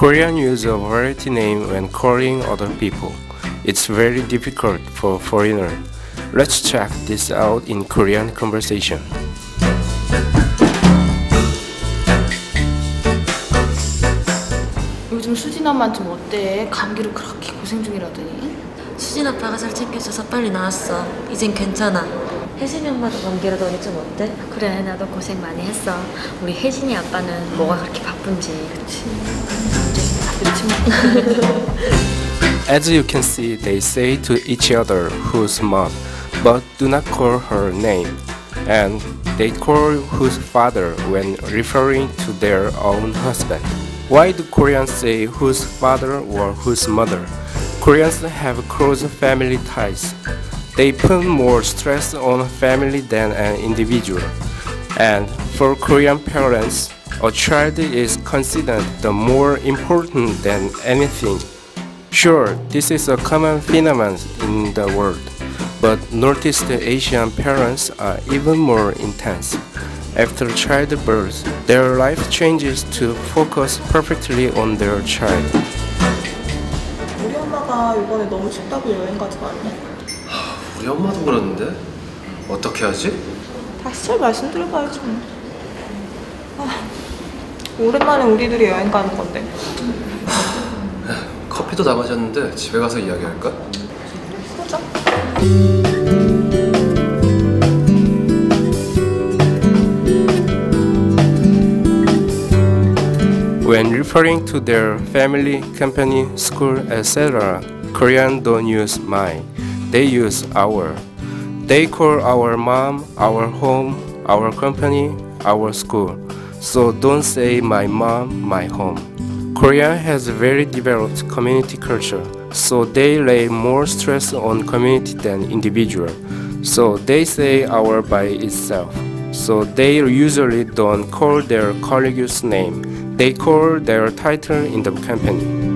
Korean use a variety name when calling other people. It's very difficult for foreigner. Let's check this out in Korean conversation. 요즘 수진 엄마는 좀 어때? 감기로 그렇게 고생 중이라더니. 수진 아빠가 잘 챙겨줘서 빨리 나왔어. 이젠 괜찮아. 혜진이 엄마도 감기라더니 좀 어때? 그래 나도 고생 많이 했어 우리 혜진이 아빠는 뭐가 그렇게 바쁜지 그치. 그렇지 뭐. As you can see, they say to each other whose mom, but do not call her name. And they call whose father when referring to their own husband. Why do Koreans say whose father or whose mother? Koreans have close family ties. They put more stress on family than an individual. And for Korean parents, a child is considered the more important than anything. Sure, this is a common phenomenon in the world, but Northeast Asian parents are even more intense. After childbirth, their life changes to focus perfectly on their child. 우리 엄마가 이번에 너무 춥다고 여행 가지 말래. 우리 엄마도 그러는데 어떻게 하지? 다시 잘 말씀드려봐야지 뭐. 아, 오랜만에 우리들이 여행 가는 건데. 커피도 다 마셨는데 집에 가서 이야기할까? 그러자. When referring to their family, company, school, etc., Korean don't use my, they use our. They call our mom, our home, our company, our school. So don't say my mom, my home. Korea has a very developed community culture, so they lay more stress on community than individual. So they say our by itself. So they usually don't call their colleague's name. They call their title in the company.